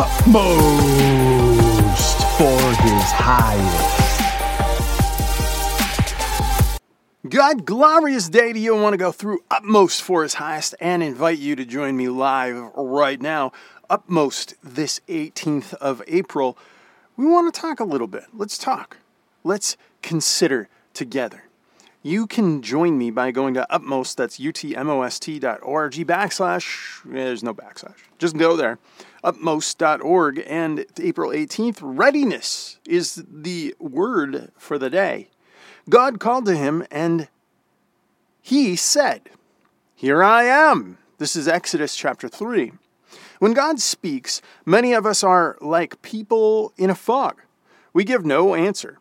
utmost for his highest. God, glorious day to you. I want to go through Utmost for his highest and invite you to join me live right now. Utmost this 18th of April. We want to talk a little bit. Let's talk. Let's consider together. You can join me by going to Utmost, that's utmost dot org backslash, eh, there's no backslash. Just go there, utmost.org. And April 18th, readiness is the word for the day. God called to him and he said, Here I am. This is Exodus chapter 3. When God speaks, many of us are like people in a fog. We give no answer.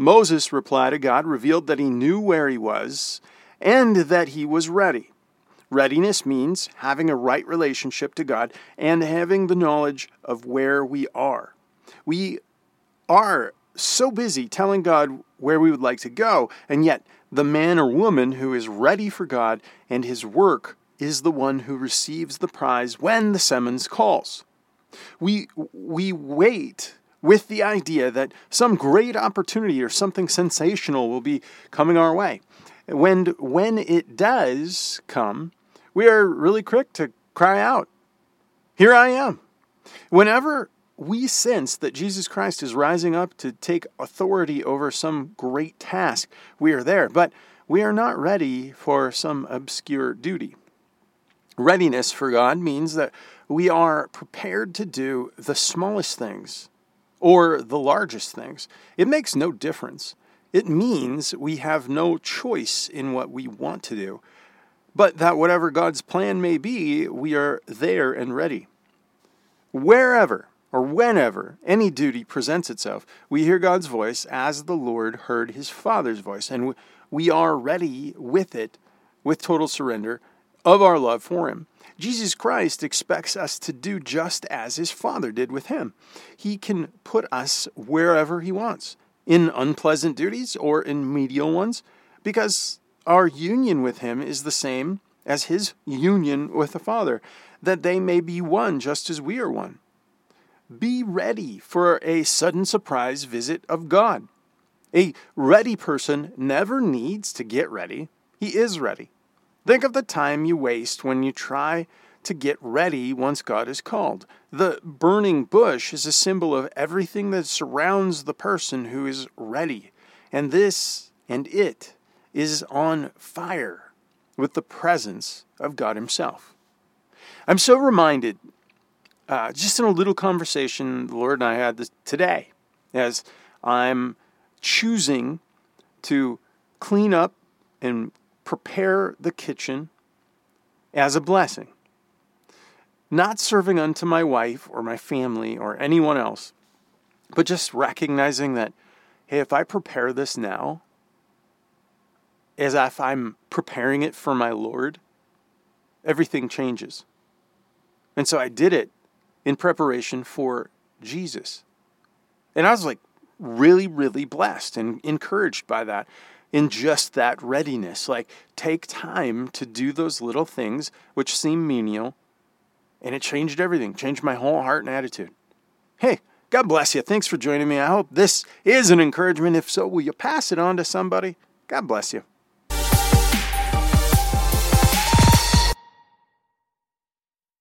Moses' reply to God revealed that he knew where he was and that he was ready. Readiness means having a right relationship to God and having the knowledge of where we are. We are so busy telling God where we would like to go, and yet the man or woman who is ready for God and his work is the one who receives the prize when the summons calls. We, we wait with the idea that some great opportunity or something sensational will be coming our way. When, when it does come, we are really quick to cry out, Here I am. Whenever we sense that Jesus Christ is rising up to take authority over some great task. We are there, but we are not ready for some obscure duty. Readiness for God means that we are prepared to do the smallest things or the largest things. It makes no difference. It means we have no choice in what we want to do, but that whatever God's plan may be, we are there and ready. Wherever or whenever any duty presents itself, we hear God's voice as the Lord heard his Father's voice, and we are ready with it with total surrender of our love for him. Jesus Christ expects us to do just as his Father did with him. He can put us wherever he wants, in unpleasant duties or in medial ones, because our union with him is the same as his union with the Father, that they may be one just as we are one. Be ready for a sudden surprise visit of God. A ready person never needs to get ready, he is ready. Think of the time you waste when you try to get ready once God is called. The burning bush is a symbol of everything that surrounds the person who is ready, and this and it is on fire with the presence of God Himself. I'm so reminded uh, just in a little conversation the Lord and I had this today as I'm choosing to clean up and prepare the kitchen as a blessing. Not serving unto my wife or my family or anyone else, but just recognizing that, hey, if I prepare this now, as if I'm preparing it for my Lord, everything changes. And so I did it in preparation for Jesus. And I was like really, really blessed and encouraged by that in just that readiness. Like, take time to do those little things which seem menial, and it changed everything, changed my whole heart and attitude. Hey, God bless you. Thanks for joining me. I hope this is an encouragement. If so, will you pass it on to somebody? God bless you.